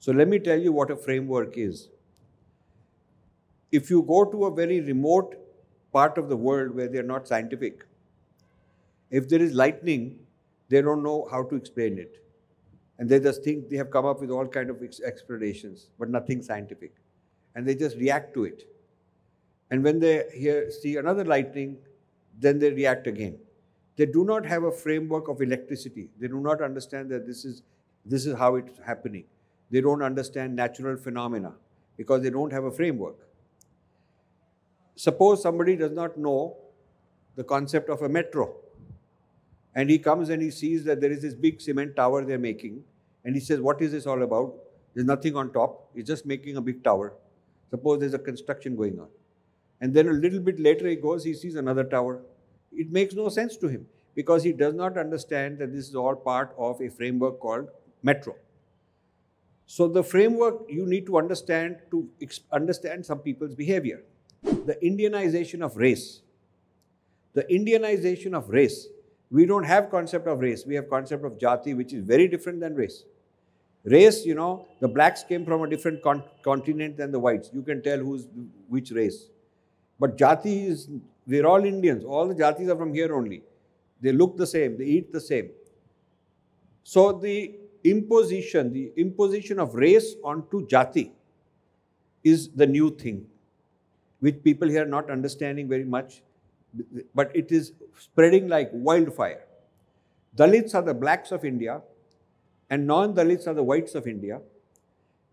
So let me tell you what a framework is. If you go to a very remote part of the world where they're not scientific, if there is lightning, they don't know how to explain it. And they just think they have come up with all kind of explanations, but nothing scientific. And they just react to it. And when they hear, see another lightning, then they react again. They do not have a framework of electricity. They do not understand that this is, this is how it's happening. They don't understand natural phenomena because they don't have a framework. Suppose somebody does not know the concept of a metro and he comes and he sees that there is this big cement tower they're making and he says, What is this all about? There's nothing on top, he's just making a big tower. Suppose there's a construction going on. And then a little bit later he goes, he sees another tower. It makes no sense to him because he does not understand that this is all part of a framework called metro. So the framework you need to understand to understand some people's behavior. The Indianization of race. The Indianization of race. We don't have concept of race. We have concept of jati, which is very different than race. Race, you know, the blacks came from a different con- continent than the whites. You can tell who's which race. But jati is, we're all Indians. All the jatis are from here only. They look the same. They eat the same. So the imposition, the imposition of race onto jati is the new thing, which people here are not understanding very much, but it is spreading like wildfire. Dalits are the blacks of India, and non Dalits are the whites of India,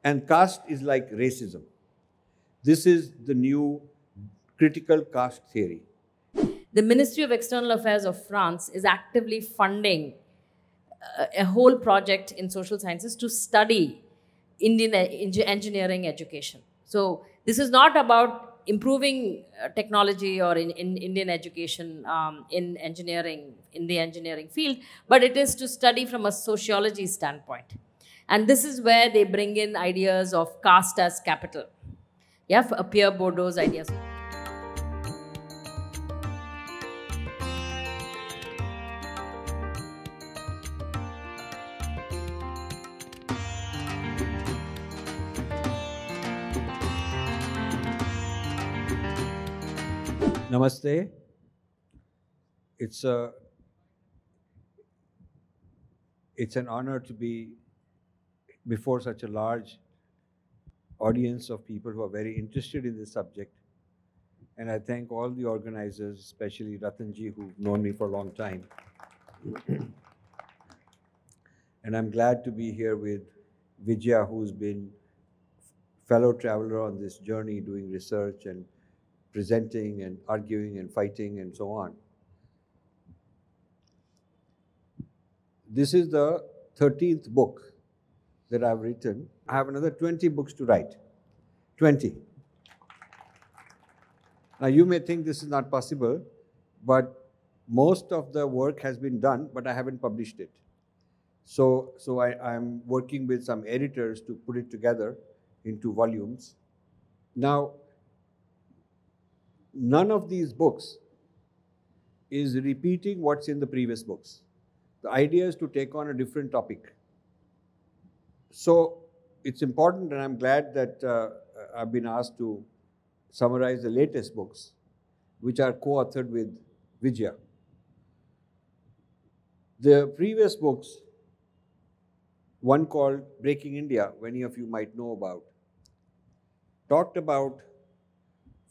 and caste is like racism. This is the new critical caste theory. The Ministry of External Affairs of France is actively funding a, whole project in social sciences to study Indian engineering education. So this is not about improving uh, technology or in, in Indian education um, in engineering, in the engineering field, but it is to study from a sociology standpoint. And this is where they bring in ideas of caste as capital. Yeah, Pierre Bourdieu's ideas. Namaste. It's a it's an honor to be before such a large audience of people who are very interested in this subject. And I thank all the organizers, especially Ratanji, who've known me for a long time. and I'm glad to be here with Vijaya, who's been fellow traveler on this journey doing research and presenting and arguing and fighting and so on. This is the 13th book that I've written. I have another 20 books to write. 20. Now, you may think this is not possible, but most of the work has been done, but I haven't published it. So, so I, am working with some editors to put it together into volumes. Now, none of these books is repeating what's in the previous books. The idea is to take on a different topic. So it's important, and I'm glad that uh, I've been asked to summarize the latest books, which are co authored with Vijaya. The previous books, one called Breaking India, many of you might know about, talked about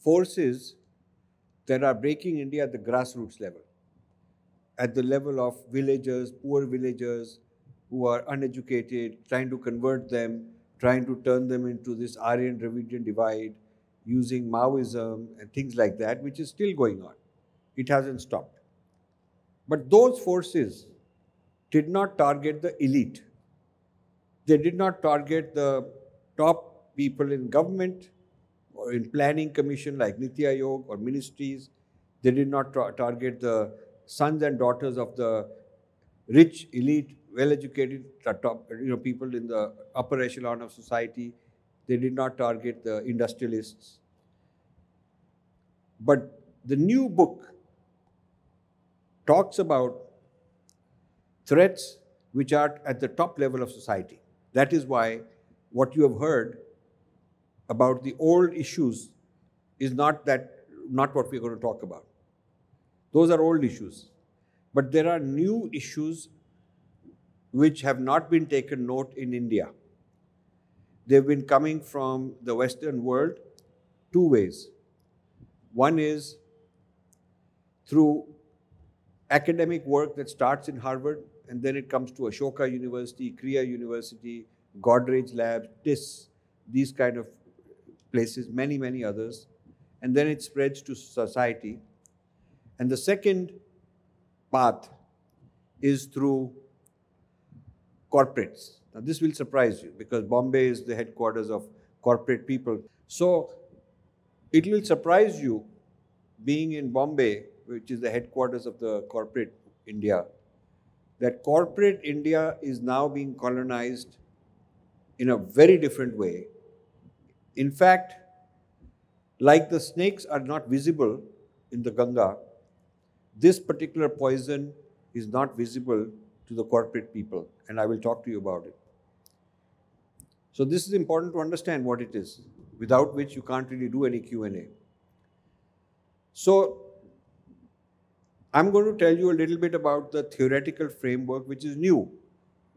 forces that are breaking India at the grassroots level, at the level of villagers, poor villagers who are uneducated, trying to convert them, trying to turn them into this Aryan Dravidian divide, using Maoism and things like that, which is still going on. It hasn't stopped. But those forces did not target the elite. They did not target the top people in government in planning commission like Niti Aayog or ministries. They did not tra- target the sons and daughters of the rich, elite, well-educated you know, people in the upper echelon of society. They did not target the industrialists. But the new book talks about threats which are at the top level of society. That is why what you have heard about the old issues is not that not what we're going to talk about. Those are old issues. But there are new issues which have not been taken note in India. They've been coming from the Western world two ways. One is through academic work that starts in Harvard and then it comes to Ashoka University, Krea University, Godrej Labs, TISS, these kind of places, many, many others. And then it spreads to society. And the second path is through corporates. Now, this will surprise you because Bombay is the headquarters of corporate people. So, it will surprise you being in Bombay, which is the headquarters of the corporate India, that corporate India is now being colonized in a very different way. In fact, like the snakes are not visible in the Ganga, this particular poison is not visible to the corporate people, and I will talk to you about it. So this is important to understand what it is, without which you can't really do any Q&A. So I'm going to tell you a little bit about the theoretical framework which is new.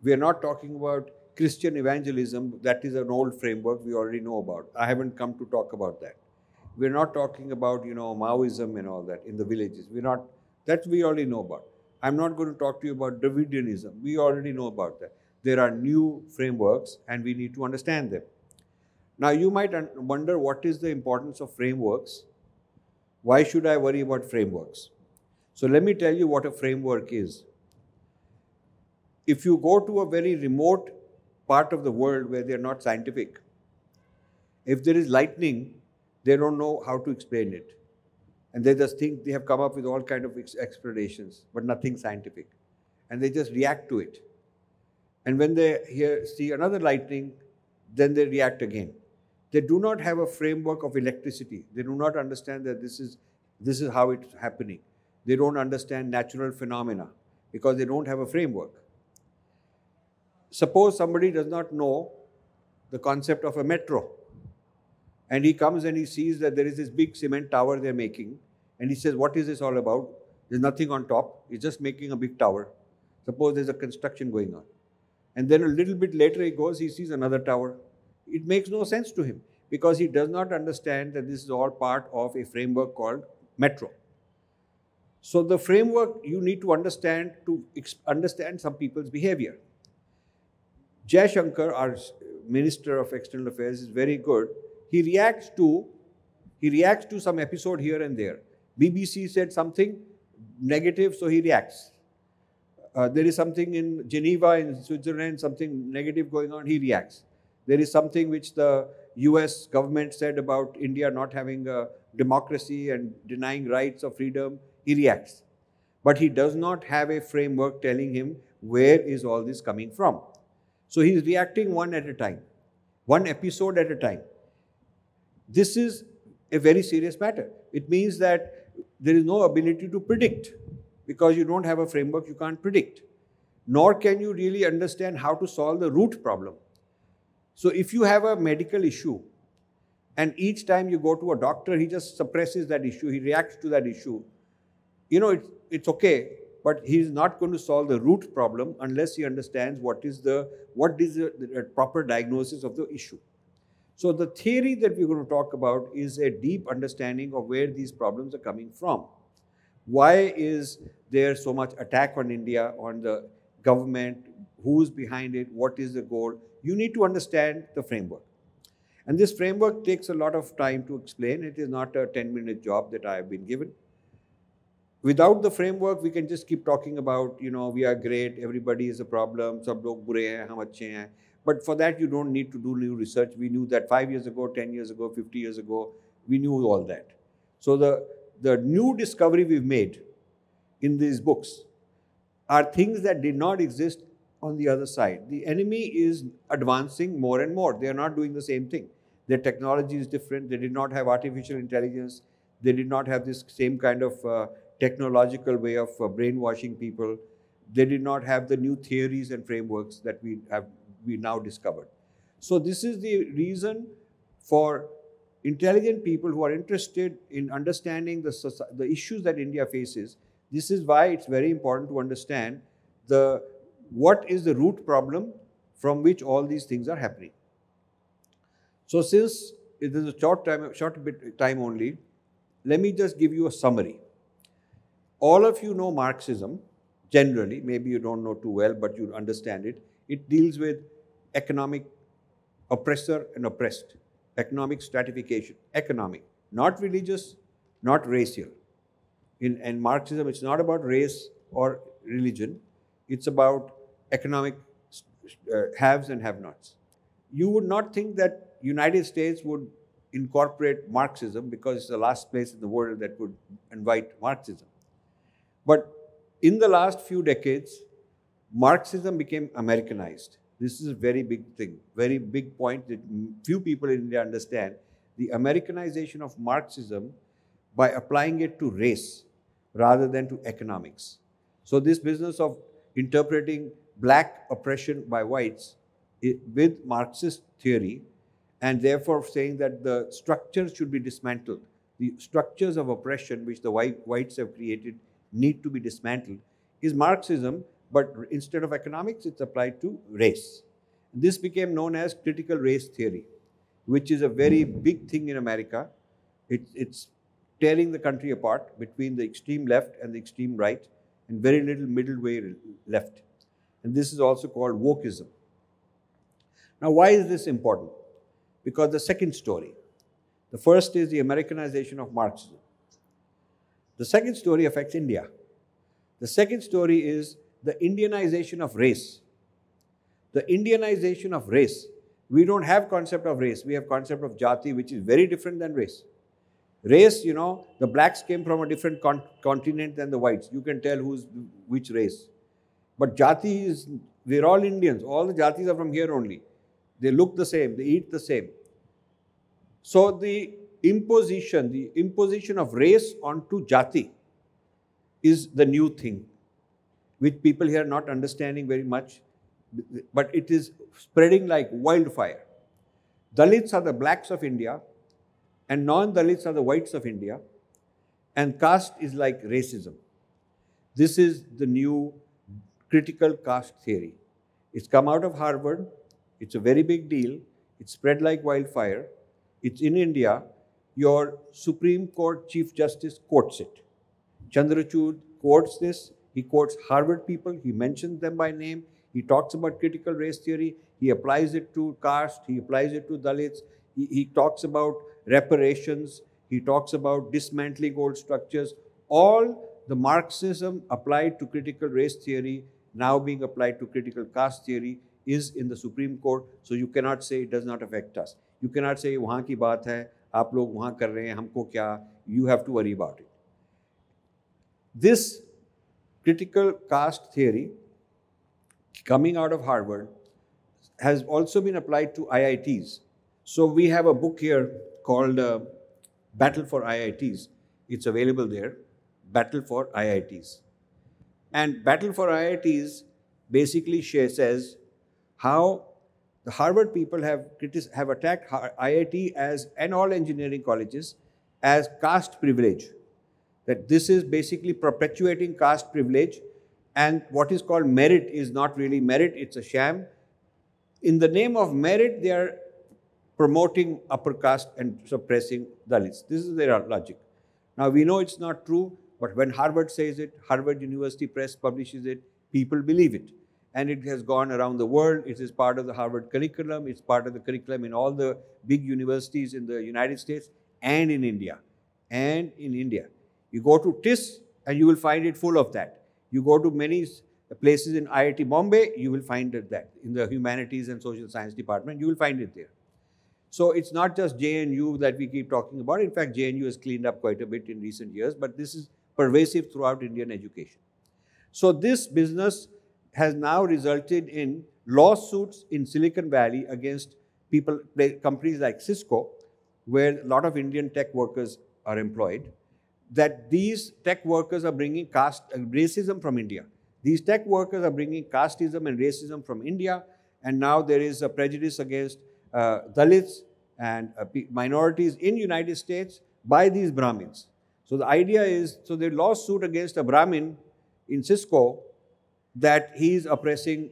We are not talking about Christian evangelism, that is an old framework we already know about. I haven't come to talk about that. We're not talking about, you know, Maoism and all that in the villages. We're not, that we already know about. I'm not going to talk to you about Dravidianism. We already know about that. There are new frameworks and we need to understand them. Now, you might wonder what is the importance of frameworks? Why should I worry about frameworks? So, let me tell you what a framework is. If you go to a very remote part of the world where they're not scientific. If there is lightning, they don't know how to explain it. And they just think they have come up with all kind of explanations, but nothing scientific. And they just react to it. And when they hear, see another lightning, then they react again. They do not have a framework of electricity. They do not understand that this is, this is how it's happening. They don't understand natural phenomena because they don't have a framework. Suppose somebody does not know the concept of a metro and he comes and he sees that there is this big cement tower they're making and he says, What is this all about? There's nothing on top, he's just making a big tower. Suppose there's a construction going on. And then a little bit later he goes, he sees another tower. It makes no sense to him because he does not understand that this is all part of a framework called metro. So the framework you need to understand to understand some people's behavior. Jaishankar, our Minister of External Affairs, is very good. He reacts to he reacts to some episode here and there. BBC said something negative, so he reacts. Uh, there is something in Geneva, in Switzerland, something negative going on, he reacts. There is something which the US government said about India not having a democracy and denying rights of freedom, he reacts. But he does not have a framework telling him where is all this coming from. So he's reacting one at a time, one episode at a time. This is a very serious matter. It means that there is no ability to predict because you don't have a framework, you can't predict. Nor can you really understand how to solve the root problem. So if you have a medical issue and each time you go to a doctor, he just suppresses that issue, he reacts to that issue, you know, it's, it's okay but he is not going to solve the root problem unless he understands what is the what is the, the proper diagnosis of the issue. So the theory that we're going to talk about is a deep understanding of where these problems are coming from. Why is there so much attack on india on the government? Who's behind it? What is the goal? You need to understand the framework. And this framework takes a lot of time to explain. It is not a 10 minute job that i have been given without the framework we can just keep talking about you know we are great everybody is a problem sab log bure hain hum achhe hain. But for that you don't need to do new research. We knew that 5 years ago 10 years ago 50 years ago we knew all that. So the the new discovery we've made in these books are things that did not exist on the other side. The enemy is advancing more and more. They are not doing the same thing. Their technology is different. They did not have artificial intelligence. They did not have this same kind of uh, technological way of uh, brainwashing people. They did not have the new theories and frameworks that we have we now discovered. So, this is the reason for intelligent people who are interested in understanding the, the issues that India faces. This is why it's very important to understand the, what is the root problem from which all these things are happening. So, since it is a short time, short bit time only, let me just give you a summary. All of you know Marxism generally, maybe you don't know too well, but you understand it. It deals with economic oppressor and oppressed, economic stratification, economic, not religious, not racial. In, in Marxism, it's not about race or religion, it's about economic uh, haves and have-nots. You would not think that United States would incorporate Marxism because it's the last place in the world that would invite Marxism. But in the last few decades, Marxism became Americanized. This is a very big thing, very big point that few people in India understand. The Americanization of Marxism by applying it to race rather than to economics. So, this business of interpreting black oppression by whites with Marxist theory and therefore saying that the structures should be dismantled. The structures of oppression which the white, whites have created need to be dismantled is Marxism, but instead of economics, it's applied to race. This became known as critical race theory, which is a very big thing in America. It, it's tearing the country apart between the extreme left and the extreme right, and very little middle way left. And this is also called wokeism. Now, why is this important? Because the second story. The first is the Americanization of Marxism. The second story affects India. The second story is the Indianization of race. The Indianization of race. We don't have concept of race. We have concept of jati, which is very different than race. Race, you know, the blacks came from a different con- continent than the whites. You can tell who's which race. But jati is, we're all Indians. All the jatis are from here only. They look the same, they eat the same. So the imposition, the imposition of race onto jati is the new thing, which people here are not understanding very much, but it is spreading like wildfire. Dalits are the blacks of India, and non Dalits are the whites of India, and caste is like racism. This is the new critical caste theory. It's come out of Harvard, it's a very big deal, it's spread like wildfire, it's in India Your Supreme Court Chief Justice quotes it. Chandrachud quotes this. He quotes Harvard people. He mentions them by name. He talks about critical race theory. He applies it to caste. He applies it to Dalits. He, he talks about reparations. He talks about dismantling old structures. All the Marxism applied to critical race theory, now being applied to critical caste theory, is in the Supreme Court. So you cannot say it does not affect us. You cannot say वहाँ की बात है आप लोग वहाँ कर रहे हैं, हमको क्या you have to worry about it this critical caste theory coming out of Harvard has also been applied to IITs so we have a book here called battle for IITs it's available there battle for IITs and battle for IITs basically share how the Harvard people have, have attacked IIT as and all engineering colleges as caste privilege. That this is basically perpetuating caste privilege, and what is called merit is not really merit, it's a sham. In the name of merit, they are promoting upper caste and suppressing Dalits. This is their logic. Now, we know it's not true, but when Harvard says it, Harvard University Press publishes it, people believe it and it has gone around the world. It is part of the Harvard curriculum. It's part of the curriculum in all the big universities in the United States and in India. And in India. You go to TISS and you will find it full of that. You go to many places in IIT Bombay, you will find it that. In the humanities and social science department, you will find it there. So it's not just JNU that we keep talking about. In fact, JNU has cleaned up quite a bit in recent years, but this is pervasive throughout Indian education. So this business has now resulted in lawsuits in Silicon Valley against people, companies like Cisco, where a lot of Indian tech workers are employed, that these tech workers are bringing caste, uh, racism from India. These tech workers are bringing casteism and racism from India, and now there is a prejudice against uh, Dalits and uh, minorities in United States by these Brahmins. So the idea is, so they lawsuit against a Brahmin in Cisco that he is oppressing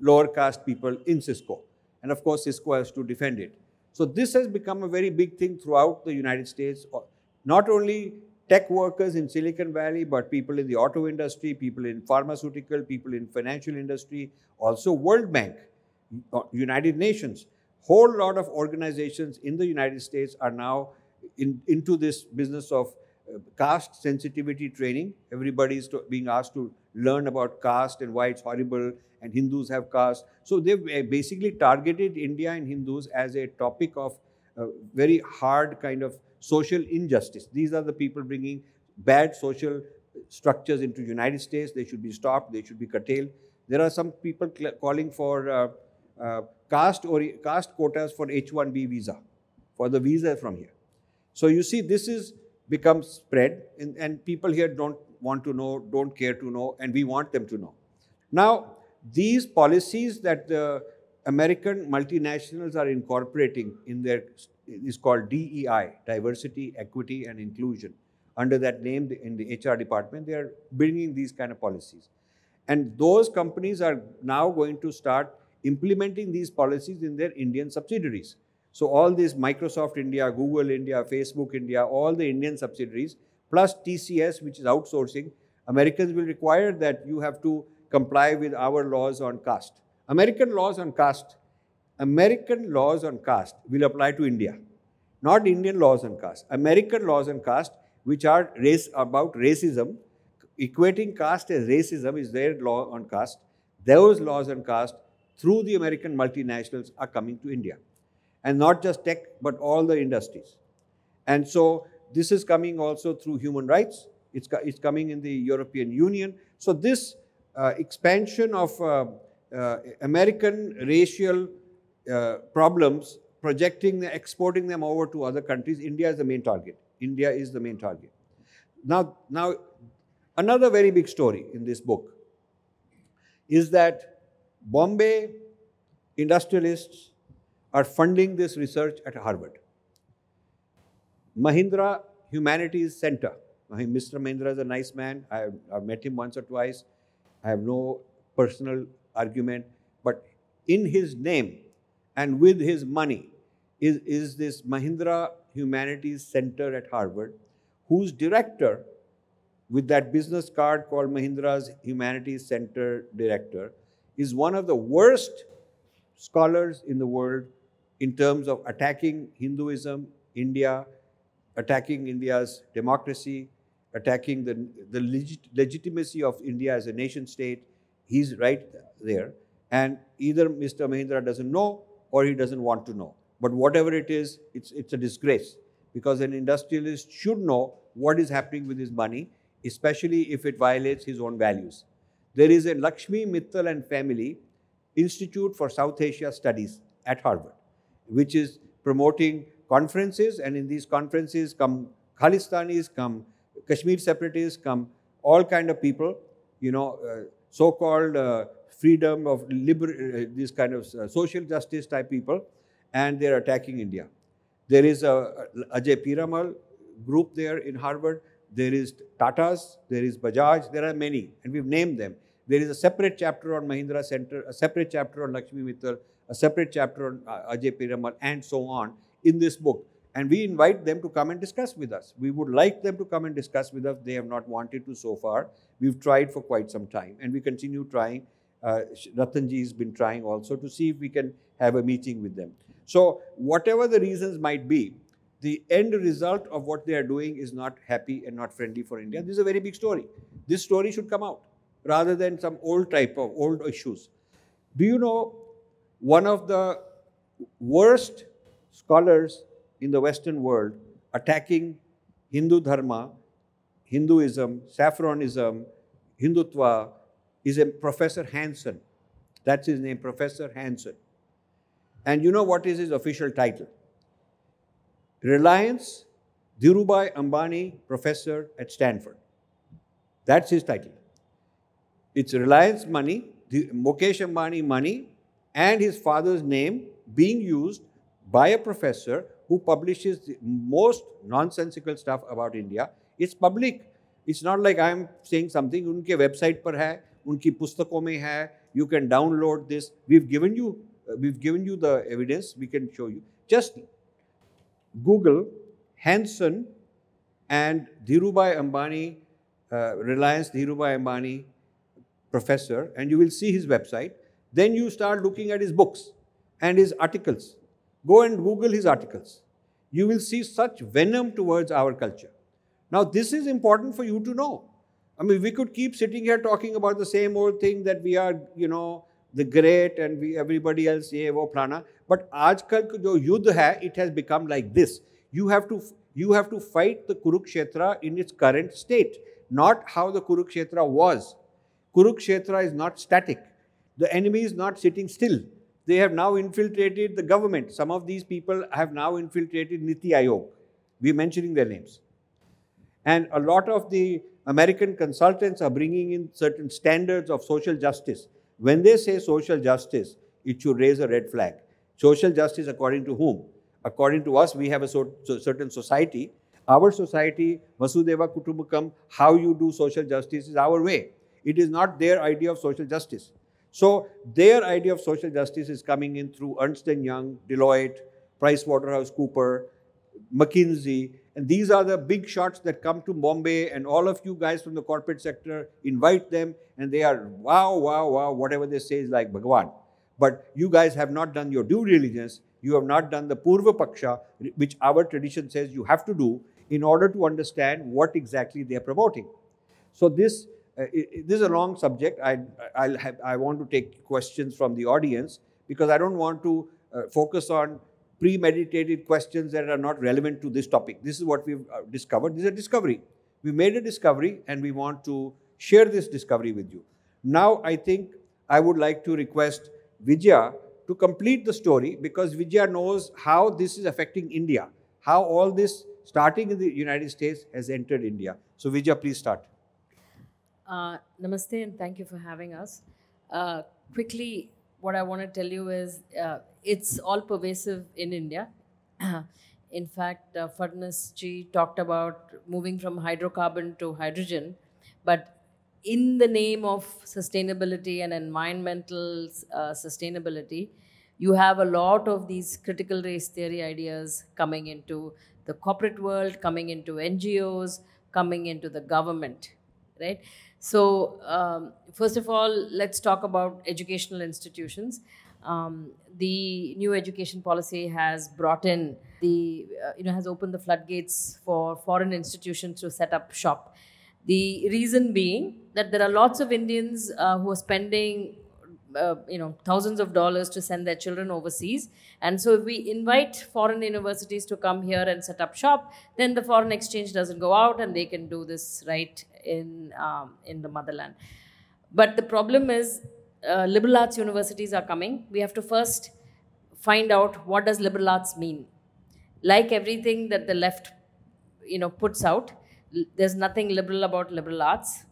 lower caste people in Cisco. And of course, Cisco has to defend it. So this has become a very big thing throughout the United States. Not only tech workers in Silicon Valley, but people in the auto industry, people in pharmaceutical, people in financial industry, also World Bank, uh, United Nations. Whole lot of organizations in the United States are now in, into this business of uh, caste sensitivity training. Everybody is being asked to learn about caste and why it's horrible, and Hindus have caste. So they've uh, basically targeted India and Hindus as a topic of uh, very hard kind of social injustice. These are the people bringing bad social structures into United States. They should be stopped. They should be curtailed. There are some people calling for uh, uh, caste or caste quotas for H-1B visa, for the visa from here. So you see, this is becomes spread, and, and people here don't want to know, don't care to know, and we want them to know. Now, these policies that the American multinationals are incorporating in their is called DEI, diversity, equity, and inclusion. Under that name, in the HR department, they are bringing these kind of policies. And those companies are now going to start implementing these policies in their Indian subsidiaries. So all these Microsoft India, Google India, Facebook India, all the Indian subsidiaries, plus TCS, which is outsourcing, Americans will require that you have to comply with our laws on caste. American laws on caste American laws on caste will apply to India, not Indian laws on caste. American laws on caste, which are race about racism, equating caste as racism is their law on caste. Those laws on caste through the American multinationals are coming to India. And not just tech, but all the industries. And so this is coming also through human rights. It's, it's coming in the European Union. So this uh, expansion of uh, uh, American racial uh, problems, projecting, exporting them over to other countries, India is the main target. India is the main target. Now, now, another very big story in this book is that Bombay industrialists are funding this research at Harvard. Mahindra Humanities Center. Mr. Mahindra is a nice man. I've, I've met him once or twice. I have no personal argument. But in his name, and with his money is, is this Mahindra Humanities Center at Harvard, whose director, with that business card called Mahindra's Humanities Center Director, is one of the worst scholars in the world in terms of attacking Hinduism, India, attacking India's democracy, attacking the, the legit, legitimacy of India as a nation state. He's right there. And either Mr. Mahindra doesn't know or he doesn't want to know. But whatever it is, it's, it's a disgrace because an industrialist should know what is happening with his money, especially if it violates his own values. There is a Lakshmi Mittal and Family Institute for South Asia Studies at Harvard, which is promoting conferences, and in these conferences come Khalistanis, come Kashmir separatists, come all kind of people, you know, uh, so-called uh, freedom, of liber- uh, this kind of uh, social justice type people, and they're attacking India. There is a, a Ajay Piramal group there in Harvard. There is Tatas, there is Bajaj, there are many, and we've named them. There is a separate chapter on Mahindra Center, a separate chapter on Lakshmi Mittal, a separate chapter on uh, Ajay Piramal, and so on in this book. And we invite them to come and discuss with us. We would like them to come and discuss with us. They have not wanted to so far. We've tried for quite some time, and we continue trying uh, Ratanji has been trying also to see if we can have a meeting with them. So, whatever the reasons might be, the end result of what they are doing is not happy and not friendly for India. This is a very big story. This story should come out rather than some old type of old issues. Do you know one of the worst scholars in the Western world attacking Hindu Dharma, Hinduism, saffronism, Hindutva, is a Professor Hansen. That's his name, Professor Hansen. And you know what is his official title? Reliance Dhirubhai Ambani Professor at Stanford. That's his title. It's Reliance money, Mukesh Ambani money, and his father's name being used by a professor who publishes the most nonsensical stuff about India. It's public. It's not like I'm saying something. Unke website par hai, unki pustakon mein hai. You can download this. We've given you, we've given you the evidence. We can show you. Just Google Hansen and Dhirubhai Ambani, uh, Reliance Dhirubhai Ambani professor, and you will see his website. Then you start looking at his books and his articles. Go and Google his articles. You will see such venom towards our culture. Now, this is important for you to know. I mean, we could keep sitting here talking about the same old thing that we are, you know, the great and we everybody else yeah, wo. But aajkal jo yudh hai, it has become like this. You have to you have to fight the Kurukshetra in its current state, not how the Kurukshetra was. Kurukshetra is not static the enemy is not sitting still they have now infiltrated the government some of these people have now infiltrated Niti Aayog we're mentioning their names and a lot of the American consultants are bringing in certain standards of social justice when they say social justice, it should raise a red flag. Social justice, according to whom? According to us, we have a so, so certain society. Our society, Vasudhaiva Kutumbakam, how you do social justice is our way. It is not their idea of social justice. So their idea of social justice is coming in through Ernst & Young, Deloitte, PricewaterhouseCooper, McKinsey, and these are the big shots that come to Bombay, and all of you guys from the corporate sector invite them, and they are wow, wow, wow, whatever they say is like Bhagwan. But you guys have not done your due diligence. You have not done the Purva Paksha, which our tradition says you have to do in order to understand what exactly they are promoting. So this uh, this is a long subject. I I'll have, I want to take questions from the audience because I don't want to uh, focus on premeditated questions that are not relevant to this topic. This is what we've uh, discovered. This is a discovery. We made a discovery and we want to share this discovery with you. Now, I think I would like to request Vijaya to complete the story because Vijaya knows how this is affecting India, how all this, starting in the United States, has entered India. So, Vijaya, please start. Uh, namaste and thank you for having us. Uh, quickly, what I want to tell you is uh, it's all pervasive in India. in fact, uh, ji talked about moving from hydrocarbon to hydrogen, but in the name of sustainability and environmental uh, sustainability, you have a lot of these critical race theory ideas coming into the corporate world, coming into NGOs, coming into the government, right? So, um, first of all, let's talk about educational institutions. Um, the new education policy has brought in the, uh, you know, has opened the floodgates for foreign institutions to set up shop. The reason being that there are lots of Indians uh, who are spending uh, you know thousands of dollars to send their children overseas. And so if we invite foreign universities to come here and set up shop then the foreign exchange doesn't go out and they can do this right in um, in the motherland. But the problem is uh, liberal arts universities are coming. We have to first find out what does liberal arts mean. Like everything that the left you know puts out there's nothing liberal about liberal arts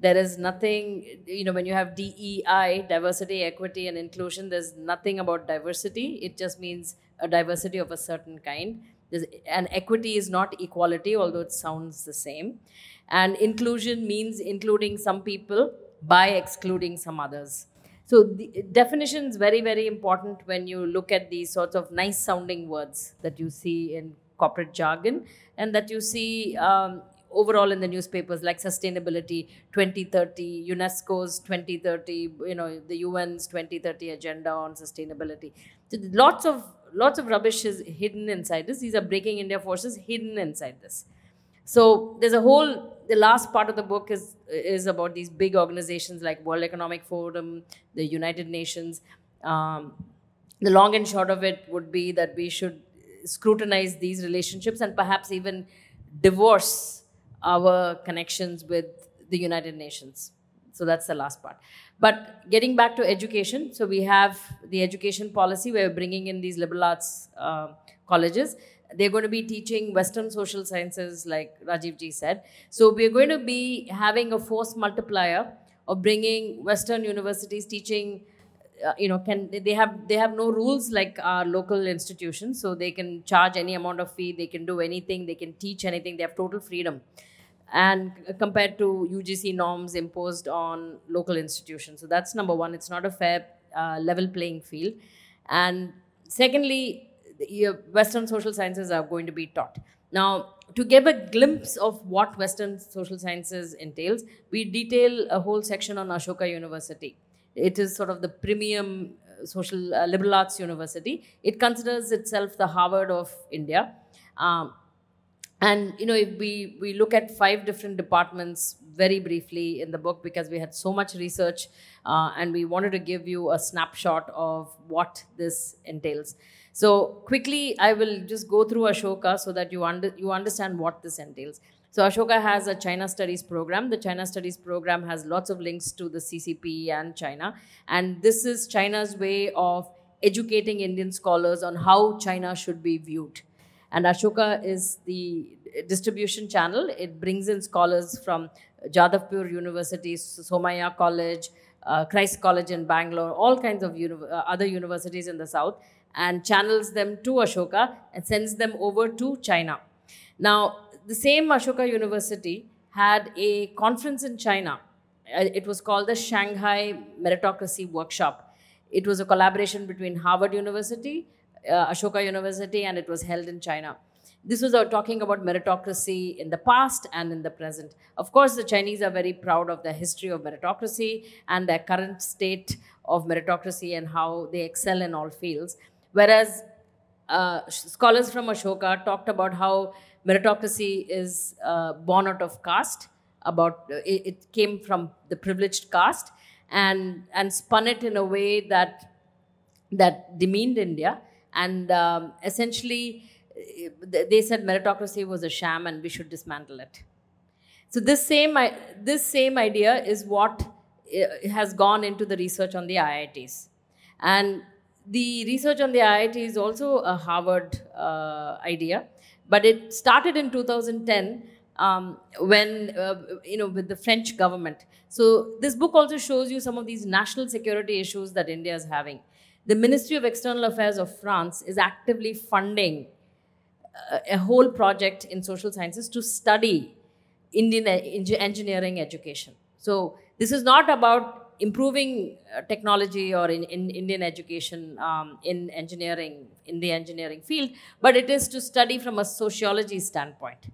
there is nothing you know when you have dei diversity equity and inclusion there's nothing about diversity. It just means a diversity of a certain kind. There's, and equity is not equality although it sounds the same. And inclusion means including some people by excluding some others. So the definition is very very important when you look at these sorts of nice sounding words that you see in corporate jargon and that you see um, overall in the newspapers like sustainability 2030 unesco's 2030 you know the un's 2030 agenda on sustainability. So lots of lots of rubbish is hidden inside this. These are breaking india forces hidden inside this. So there's a whole the last part of the book is is about these big organizations like world economic forum the united nations. Um, the long and short of it would be that we should scrutinize these relationships and perhaps even divorce our connections with the United Nations. So that's the last part. But getting back to education, so we have the education policy where we're bringing in these liberal arts uh, colleges. They're going to be teaching Western social sciences, like Rajiv ji said. So we're going to be having a force multiplier of bringing Western universities teaching uh, you know can they have they have no rules like our local institutions so they can charge any amount of fee they can do anything they can teach anything they have total freedom and compared to ugc norms imposed on local institutions. So that's number one. It's not a fair uh, level playing field. And secondly uh, western social sciences are going to be taught. Now to give a glimpse of what western social sciences entails we detail a whole section on ashoka university. It is sort of the premium uh, social uh, liberal arts university. It considers itself the Harvard of India. Um, and you know, if we we look at five different departments very briefly in the book because we had so much research uh, and we wanted to give you a snapshot of what this entails. So quickly, I will just go through Ashoka so that you under you understand what this entails. So Ashoka has a China Studies program. The China Studies program has lots of links to the CCP and China. And this is China's way of educating Indian scholars on how China should be viewed. And Ashoka is the distribution channel. It brings in scholars from Jadavpur University, Somaiya College, uh, Christ College in Bangalore, all kinds of uni- uh, other universities in the south, and channels them to Ashoka and sends them over to China. Now, the same Ashoka University had a conference in China. Uh, it was called the Shanghai Meritocracy Workshop. It was a collaboration between Harvard University, uh, Ashoka University, and it was held in China. This was uh, talking about meritocracy in the past and in the present. Of course, the Chinese are very proud of their history of meritocracy and their current state of meritocracy and how they excel in all fields. Whereas uh, scholars from Ashoka talked about how meritocracy is uh, born out of caste about uh, it, it, came from the privileged caste and and spun it in a way that that demeaned india and um, essentially uh, they said meritocracy was a sham and we should dismantle it so this same this same idea is what uh, has gone into the research on the iits and the research on the iit is also a harvard uh, idea but it started in 2010 um, when, uh, you know, with the French government. So this book also shows you some of these national security issues that India is having. The Ministry of External Affairs of France is actively funding a, uh, a whole project in social sciences to study Indian engineering education. So this is not about improving uh, technology or in, in Indian education um, in engineering, in the engineering field, but it is to study from a sociology standpoint.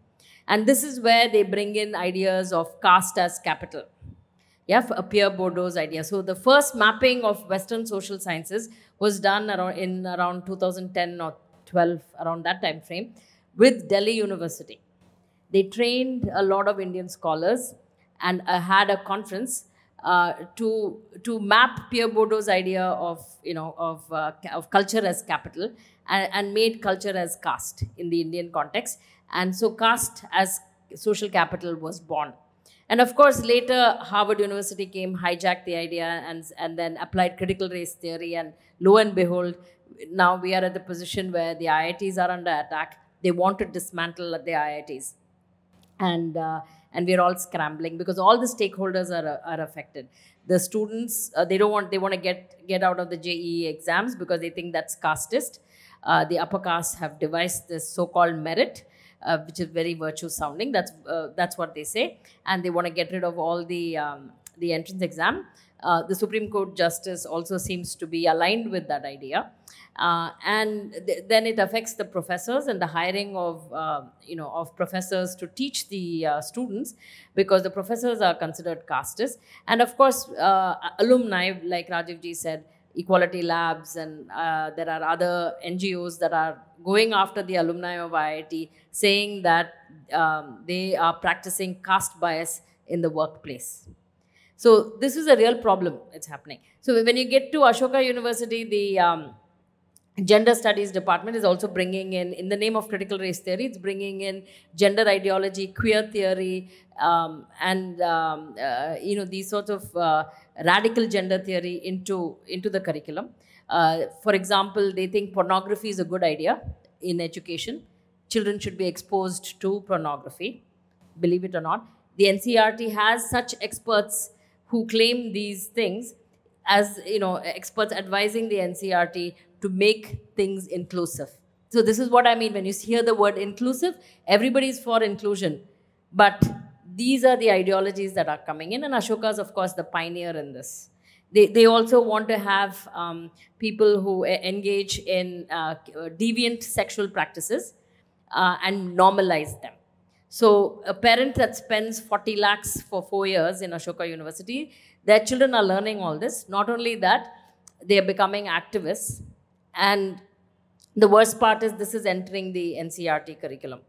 And this is where they bring in ideas of caste as capital. Yeah, Pierre Bourdieu's idea. So the first mapping of Western social sciences was done around in around 2010 or 12, around that time frame, with Delhi University. They trained a lot of Indian scholars and uh, had a conference uh, to to map Pierre Bourdieu's idea of you know of uh, of culture as capital and, and, made culture as caste in the Indian context, and so caste as social capital was born. And of course, later Harvard University came, hijacked the idea, and and then applied critical race theory, and lo and behold, now we are at the position where the IITs are under attack. They want to dismantle the IITs, and uh, and we're all scrambling because all the stakeholders are, are affected. The students uh, they don't want they want to get get out of the JEE exams because they think that's casteist. Uh, the upper castes have devised this so-called merit uh, which is very virtue sounding. That's uh, that's what they say. And they want to get rid of all the um, the entrance exam. Uh, the supreme court justice also seems to be aligned with that idea. Uh, and th- then it affects the professors and the hiring of uh, you know of professors to teach the uh, students because the professors are considered castes and of course alumni like Rajiv ji said equality labs and uh, there are other ngos that are going after the alumni of iit saying that um, they are practicing caste bias in the workplace. So this is a real problem it's happening. So when you get to ashoka university the um, gender studies department is also bringing in in the name of critical race theory it's bringing in gender ideology queer theory um, and um, uh, you know these sorts of uh, radical gender theory into into the curriculum. Uh, for example they think pornography is a good idea in education. Children should be exposed to pornography believe it or not. The ncert has such experts who claim these things as you know experts advising the ncert to make things inclusive. So this is what i mean. When you hear the word inclusive everybody is for inclusion. But these are the ideologies that are coming in. And ashoka is of course the pioneer in this. They, they also want to have um, people who engage in uh, deviant sexual practices uh, and normalize them. So a parent that spends 40 lakhs for four years in ashoka university their children are learning all this. Not only that, they are becoming activists. And the worst part is this is entering the NCERT curriculum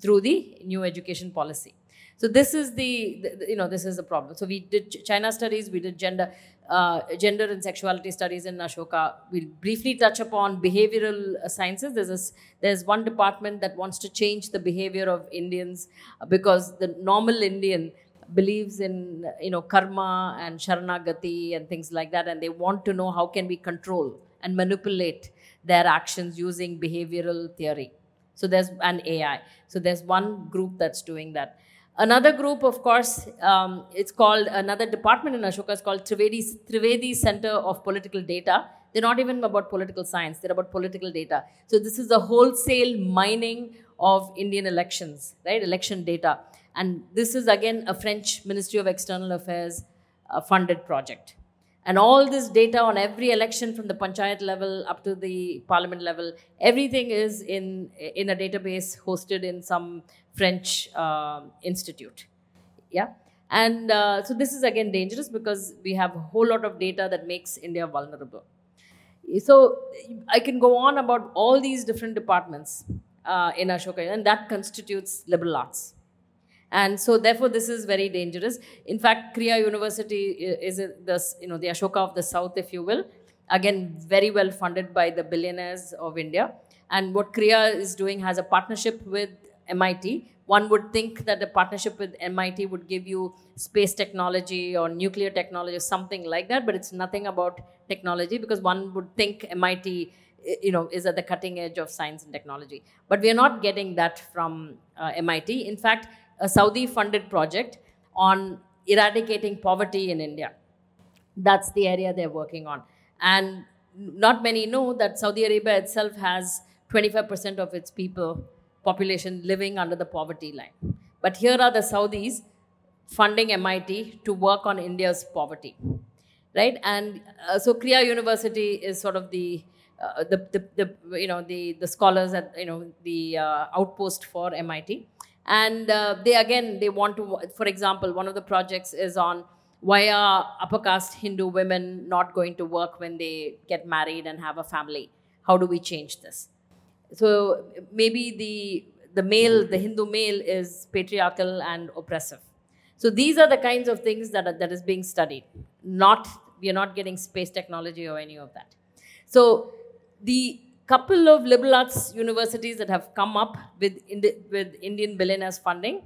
through the new education policy. So this is the, the, you know this is the problem. So we did China studies, we did gender, uh, gender and sexuality studies in Ashoka. We'll briefly touch upon behavioral sciences. There's a, there's one department that wants to change the behavior of Indians because the normal Indian believes in you know karma and sharanagati and things like that and they want to know how can we control and manipulate their actions using behavioral theory. So there's an ai so there's one group that's doing that. Another group of course um, it's called another department in ashoka is called trivedi trivedi center of political data. They're not even about political science they're about political data. So this is a wholesale mining of indian elections right? Election data and this is again a French Ministry of External Affairs uh, funded project. And all this data on every election from the panchayat level up to the parliament level, everything is in, in a database hosted in some French uh, institute. Yeah. And uh, so this is again dangerous because we have a whole lot of data that makes India vulnerable. So I can go on about all these different departments uh, in Ashoka, and that constitutes liberal arts. And so, therefore, this is very dangerous. In fact, Krea University is the, you know, the Ashoka of the South, if you will. Again, very well funded by the billionaires of India. And what Krea is doing has a partnership with MIT. One would think that a partnership with MIT would give you space technology or nuclear technology or something like that, but it's nothing about technology because one would think MIT you know is at the cutting edge of science and technology but we are not getting that from uh, mit in fact a Saudi funded project on eradicating poverty in India. That's the area they're working on. And not many know that Saudi Arabia itself has 25% of its people, population living under the poverty line. But here are the Saudis funding MIT to work on India's poverty. Right? And uh, so Krea University is sort of the uh, the, the, the, you know the the scholars at you know the uh, outpost for MIT and uh, they again they want to for example one of the projects is on why are upper caste hindu women not going to work when they get married and have a family? How do we change this? So maybe the the male the hindu male is patriarchal and oppressive. So these are the kinds of things that are, that is being studied. Not we are not getting space technology or any of that. So the couple of liberal arts universities that have come up with, Indi- with Indian billionaires funding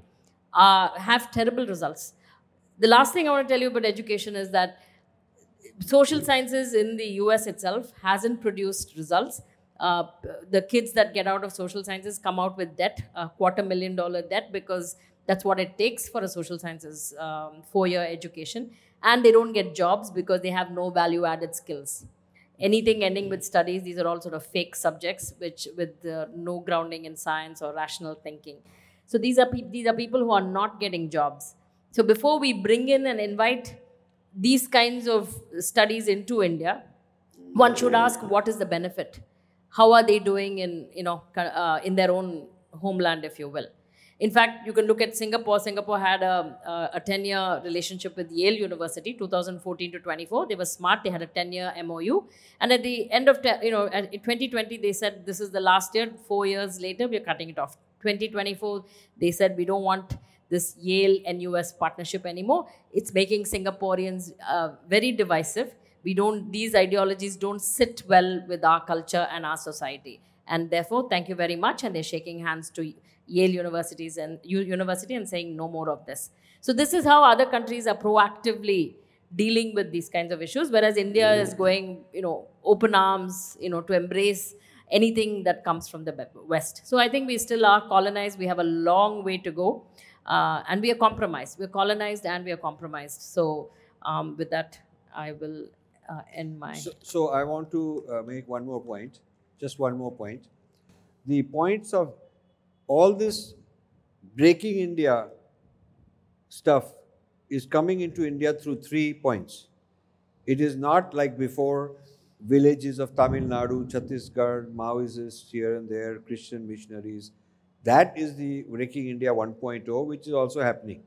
uh, have terrible results. The last thing I want to tell you about education is that social sciences in the US itself hasn't produced results. Uh, the kids that get out of social sciences come out with debt, a quarter million dollar debt, because that's what it takes for a social sciences um, four year education. And they don't get jobs because they have no value added skills anything ending with studies these are all sort of fake subjects which with uh, no grounding in science or rational thinking. So these are pe- these are people who are not getting jobs. So before we bring in and invite these kinds of studies into india one should ask what is the benefit? How are they doing in you know uh, in their own homeland if you will in fact, you can look at Singapore. Singapore had a, a 10 year relationship with Yale University, 2014 to 24. They were smart, they had a 10 year MOU. And at the end of, you know, in 2020, they said this is the last year. Four years later, we're cutting it off. 2024, they said we don't want this Yale and US partnership anymore. It's making Singaporeans uh, very divisive. We don't, these ideologies don't sit well with our culture and our society. And therefore, thank you very much. And they're shaking hands to Yale universities and university and saying no more of this. So this is how other countries are proactively dealing with these kinds of issues, whereas India is going, you know, open arms, you know, to embrace anything that comes from the West. So I think we still are colonized. We have a long way to go, uh, and we are compromised. We're colonized and we are compromised. So um, with that, I will uh, end my. So, so I want to uh, make one more point, just one more point. The points of all this breaking India stuff is coming into India through three points. It is not like before villages of Tamil Nadu, Chhattisgarh, Maoists here and there, Christian missionaries. That is the Breaking India 1.0, which is also happening.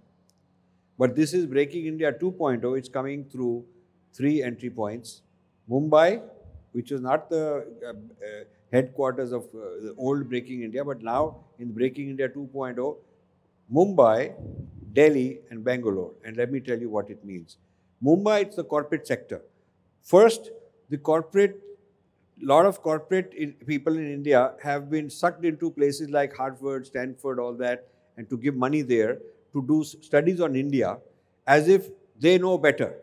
But this is Breaking India 2.0. It's coming through three entry points. Mumbai, which was not the uh, uh, headquarters of uh, the old Breaking India, but now in Breaking India 2.0, Mumbai, Delhi, and Bangalore. And let me tell you what it means. Mumbai, it's the corporate sector. First, the corporate, lot of corporate in, people in India have been sucked into places like Harvard, Stanford, all that, and to give money there to do studies on India as if they know better.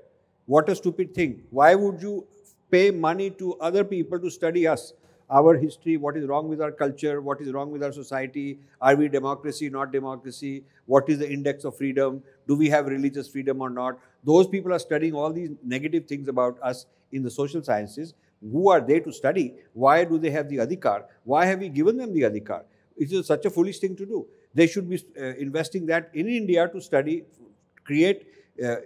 What a stupid thing. Why would you pay money to other people to study us? Our history, what is wrong with our culture, what is wrong with our society, are we democracy, not democracy, what is the index of freedom, do we have religious freedom or not? Those people are studying all these negative things about us in the social sciences. Who are they to study? Why do they have the adhikar? Why have we given them the adhikar? It is such a foolish thing to do. They should be uh, investing that in India to study, create uh,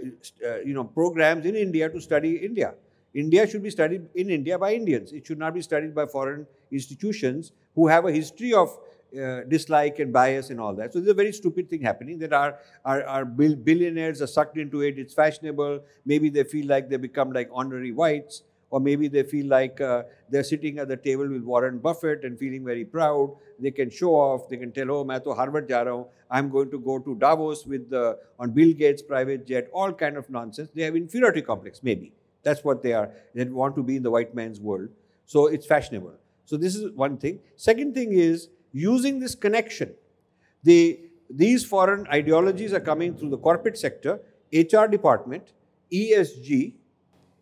uh, you know, programs in India to study India. India should be studied in India by Indians. It should not be studied by foreign institutions who have a history of uh, dislike and bias and all that. So there's a very stupid thing happening that our, our, our billionaires are sucked into it. It's fashionable. Maybe they feel like they become like honorary whites, or maybe they feel like uh, they're sitting at the table with Warren Buffett and feeling very proud. They can show off. They can tell, oh, I'm to Harvard ja I'm going to go to Davos with the, on Bill Gates' private jet. All kind of nonsense. They have inferiority complex, maybe. That's what they are. They want to be in the white man's world. So it's fashionable. So this is one thing. Second thing is using this connection. The, these foreign ideologies are coming through the corporate sector, HR department, ESG,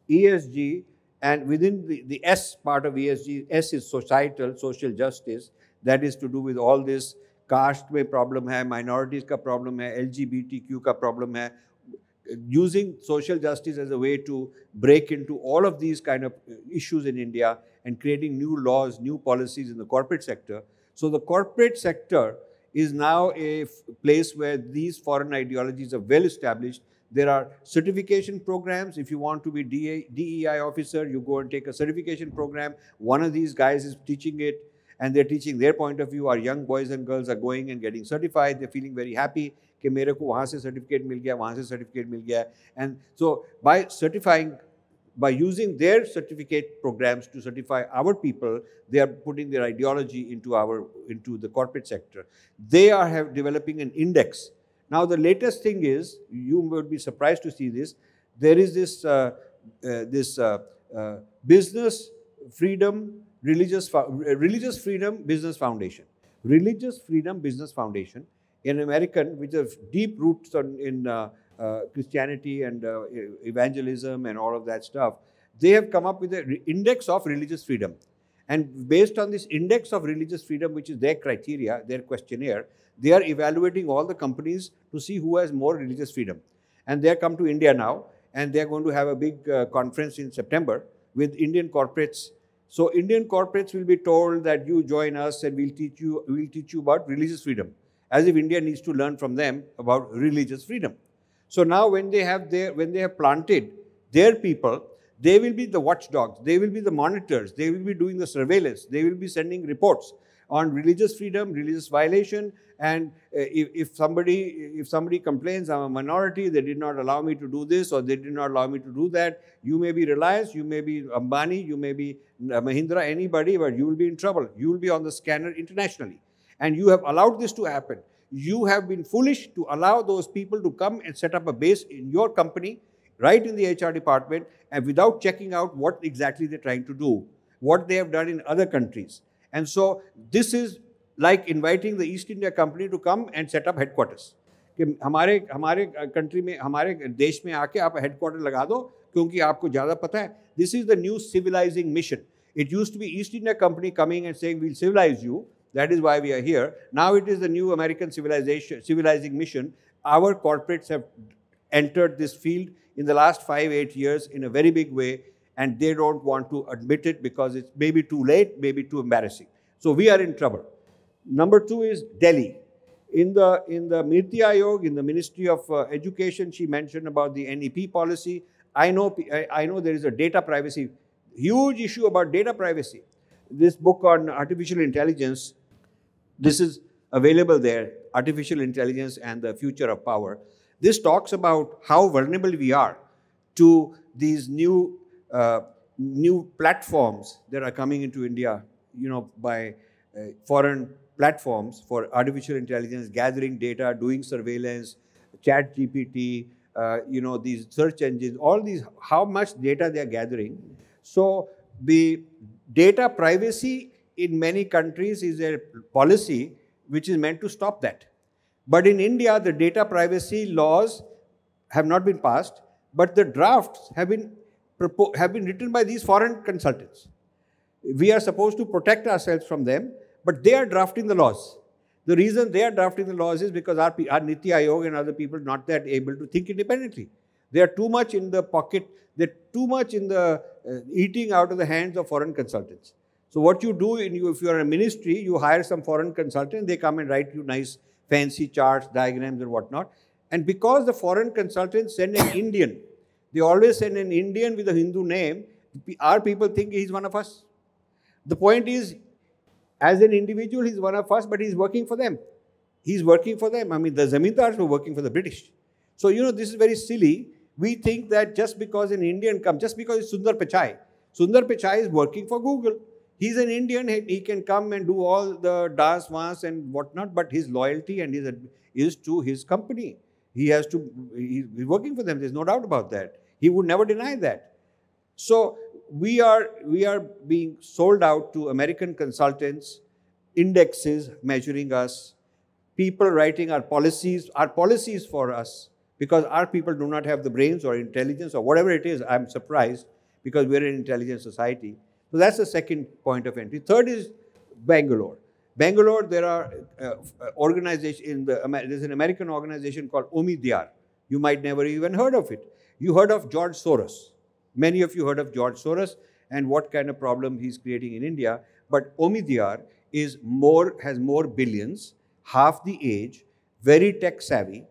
ESG, and within the, the S part of ESG, S is societal, social justice. That is to do with all this caste में problem है minorities का problem है LGBTQ का problem है using social justice as a way to break into all of these kind of uh, issues in India and creating new laws, new policies in the corporate sector so the corporate sector is now a place where these foreign ideologies are well established. There are certification programs. If you want to be DEI officer, you go and take a certification program. One of these guys is teaching it, and they're teaching their point of view. Our young boys and girls are going and getting certified. They're feeling very happy कि मेरे को वहाँ से certificate मिल गया, वहाँ से certificate मिल गया। And so by certifying by using their certificate programmes to certify our people they are putting their ideology in our in the corporate sector they are have developing an index now the latest thing is you would be surprise to see this there is this this business freedom religious religious freedom business foundation religious freedom business foundation an American which has deep roots on, in uh, uh, Christianity and uh, evangelism and all of that stuff, they have come up with an index of religious freedom. And based on this index of religious freedom, which is their criteria, their questionnaire, they are evaluating all the companies to see who has more religious freedom. And they have come to India now, and they are going to have a big uh, conference in September with Indian corporates. So Indian corporates will be told that you join us and we'll teach you, we'll teach you about religious freedom, as if India needs to learn from them about religious freedom. So now when they have their, when they have planted their people, they will be the watchdogs, they will be the monitors, they will be doing the surveillance, they will be sending reports on religious freedom, religious violation, and uh, if, if, somebody if somebody complains, I'm a minority, they did not allow me to do this or they did not allow me to do that, you may be Reliance, you may be Ambani, you may be Mahindra, anybody, but you will be in trouble. You will be on the scanner internationally And you have allowed this to happen you have been foolish to allow those people to come and set up a base in your company, right in the HR department, and without checking out what exactly they're trying to do, what they have done in other countries. And so this is like inviting the East India Company to come and set up headquarters. कि हमारे हमारे country में हमारे देश में आके आप headquarter लगा दो क्योंकि आपको ज़्यादा पता है this is the new civilising mission it use to be East India Company coming and saying we'll civilised you that is why we are here. Now it is the new American civilization, civilizing mission. Our corporates have entered this field in the last five, eight years in a very big way. and they don't want to admit it because it's maybe too late, maybe too embarrassing. So we are in trouble. Number two is Delhi. In the in the Niti in the Ministry of uh, Education, she mentioned about the NEP policy. I know I know there is a data privacy, huge issue about data privacy. This book on artificial intelligence, this is available there, artificial intelligence and the future of power. This talks about how vulnerable we are to these new uh, new platforms that are coming into India, you know, by uh, foreign platforms for artificial intelligence, gathering data, doing surveillance, chat GPT, uh, you know, these search engines, all these, how much data they are gathering. So the data privacy in many countries is a policy which is meant to stop that. But in India, the data privacy laws have not been passed, but the drafts have been, have been written by these foreign consultants. We are supposed to protect ourselves from them, but they are drafting the laws. The reason they are drafting the laws is because our, our Niti Aayog and other people are not that able to think independently. They are too much in the pocket, they're too much in the Uh, eating out of the hands of foreign consultants. So what you do in you, if you are a ministry, you hire some foreign consultant, they come and write you nice fancy charts, diagrams and whatnot. And because the foreign consultants send an Indian, they always send an Indian with a Hindu name, our people think he's one of us. The point is, as an individual, he's one of us, but he's working for them. He's working for them. I mean, the Zamindars were working for the British. So, you know, this is very silly. We think that just because an Indian comes, just because it's Sundar Pichai, Sundar Pichai is working for Google. He's an Indian, he can come and do all the dance, dance and whatnot, but his loyalty and his is to his company. He has to, he's working for them, there's no doubt about that. He would never deny that. So we are, we are being sold out to American consultants, indexes measuring us, people writing our policies, our policies for us, because our people do not have the brains or intelligence or whatever it is. I'm surprised because we're an intelligent society. So that's the second point of entry. Third is Bangalore. Bangalore, there are uh, organizations in the there's an American organization called Omidyar. You might never even heard of it. You heard of George Soros. Many of you heard of George Soros and what kind of problem he's creating in India. But Omidyar is more has more billions, half the age, very tech savvy,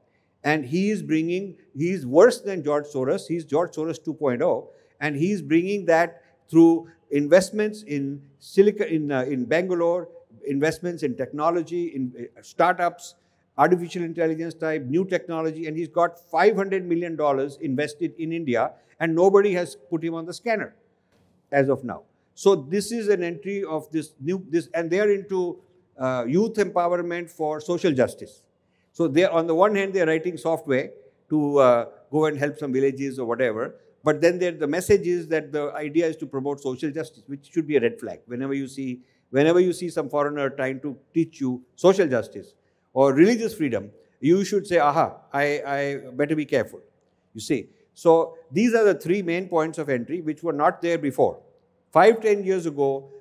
and he is bringing. He's worse than George Soros. He's George Soros 2.0, and he's bringing that through investments in Silicon, in, uh, in Bangalore, investments in technology, in uh, startups, artificial intelligence type, new technology, and he's got $500 million invested in India, and nobody has put him on the scanner as of now. So this is an entry of this new, this, and they are into uh, youth empowerment for social justice. So they, on the one hand, they are writing software to uh, go and help some villages or whatever, but then the message is that the idea is to promote social justice, which should be a red flag. Whenever you see, whenever you see some foreigner trying to teach you social justice or religious freedom, you should say, aha, I, I better be careful. You see. So these are the three main points of entry which were not there before. Five, ten years ago,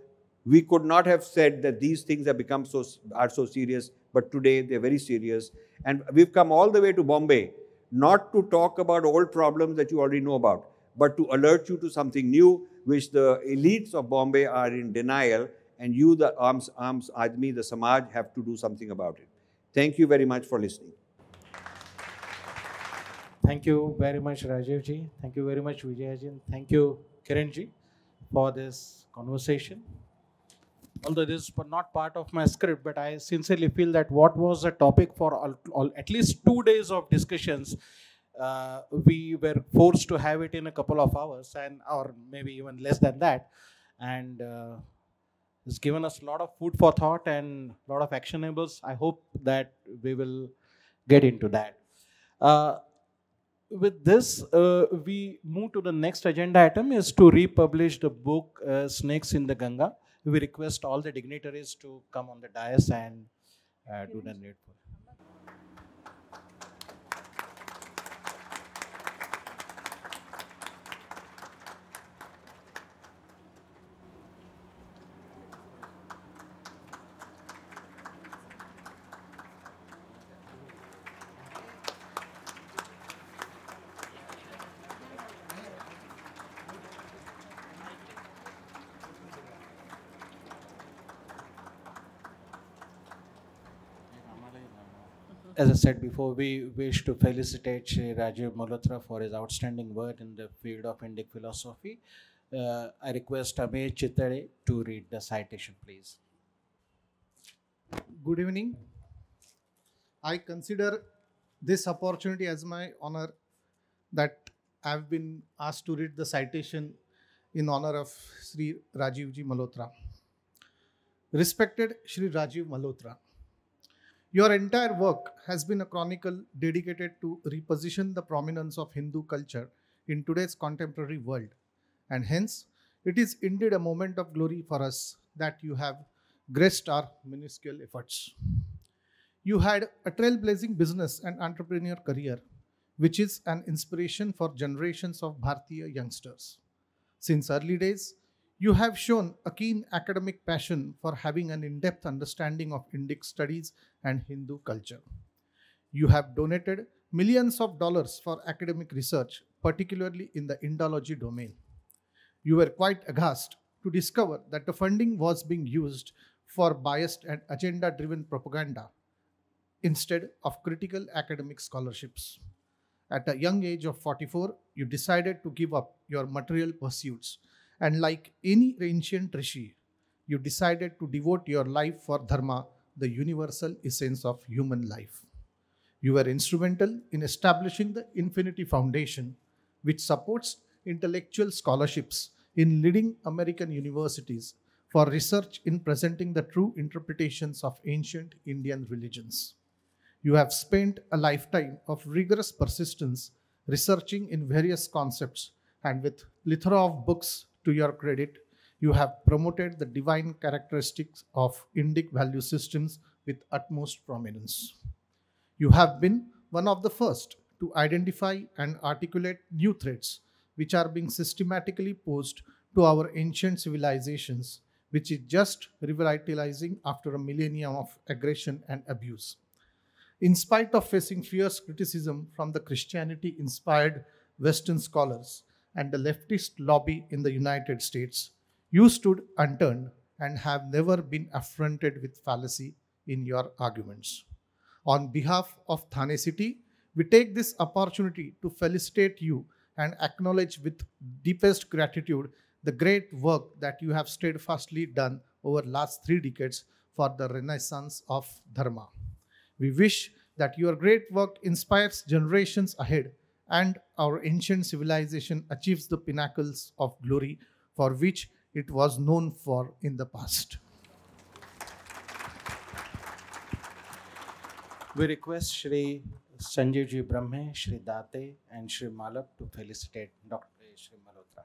we could not have said that these things have become so are so serious, but today they're very serious. And we've come all the way to Bombay, not to talk about old problems that you already know about, but to alert you to something new, which the elites of Bombay are in denial, and you, the arms, arms admi, the Samaj, have to do something about it. Thank you very much for listening. Thank you very much, Rajivji. Thank you very much, Vijayajin. Thank you, Kiranji, for this conversation. Although this was not part of my script, but I sincerely feel that what was the topic for all, all, at least two days of discussions uh, we were forced to have it in a couple of hours and or maybe even less than that. And uh, it's given us a lot of food for thought and a lot of actionables. I hope that we will get into that. Uh, with this uh, we move to the next agenda item is to republish the book uh, snakes in the ganga we request all the dignitaries to come on the dais and uh, do the needful as I said before, we wish to felicitate Shri Rajiv Malhotra for his outstanding work in the field of Indic philosophy. Uh, I request Amir Chitare to read the citation, please. Good evening. I consider this opportunity as my honor that I've been asked to read the citation in honor of Sri Rajivji Malhotra. Respected Sri Rajiv Malhotra, your entire work has been a chronicle dedicated to reposition the prominence of Hindu culture in today's contemporary world, and hence it is indeed a moment of glory for us that you have graced our minuscule efforts. You had a trailblazing business and entrepreneur career, which is an inspiration for generations of Bharatiya youngsters. Since early days, you have shown a keen academic passion for having an in depth understanding of Indic studies and Hindu culture. You have donated millions of dollars for academic research, particularly in the Indology domain. You were quite aghast to discover that the funding was being used for biased and agenda driven propaganda instead of critical academic scholarships. At a young age of 44, you decided to give up your material pursuits and like any ancient rishi, you decided to devote your life for dharma, the universal essence of human life. You were instrumental in establishing the Infinity Foundation, which supports intellectual scholarships in leading American universities for research in presenting the true interpretations of ancient Indian religions. You have spent a lifetime of rigorous persistence researching in various concepts and with plethora of books to your credit, you have promoted the divine characteristics of Indic value systems with utmost prominence. You have been one of the first to identify and articulate new threats which are being systematically posed to our ancient civilizations, which is just revitalizing after a millennium of aggression and abuse. In spite of facing fierce criticism from the Christianity inspired Western scholars, and the leftist lobby in the United States, you stood unturned and have never been affronted with fallacy in your arguments. On behalf of Thane City, we take this opportunity to felicitate you and acknowledge with deepest gratitude the great work that you have steadfastly done over last three decades for the renaissance of dharma. We wish that your great work inspires generations ahead and our ancient civilization achieves the pinnacles of glory for which it was known for in the past. We request Shri Sanjay Ji Brahme, Shri Date, and Shri Malak to felicitate Dr. Shri Malhotra.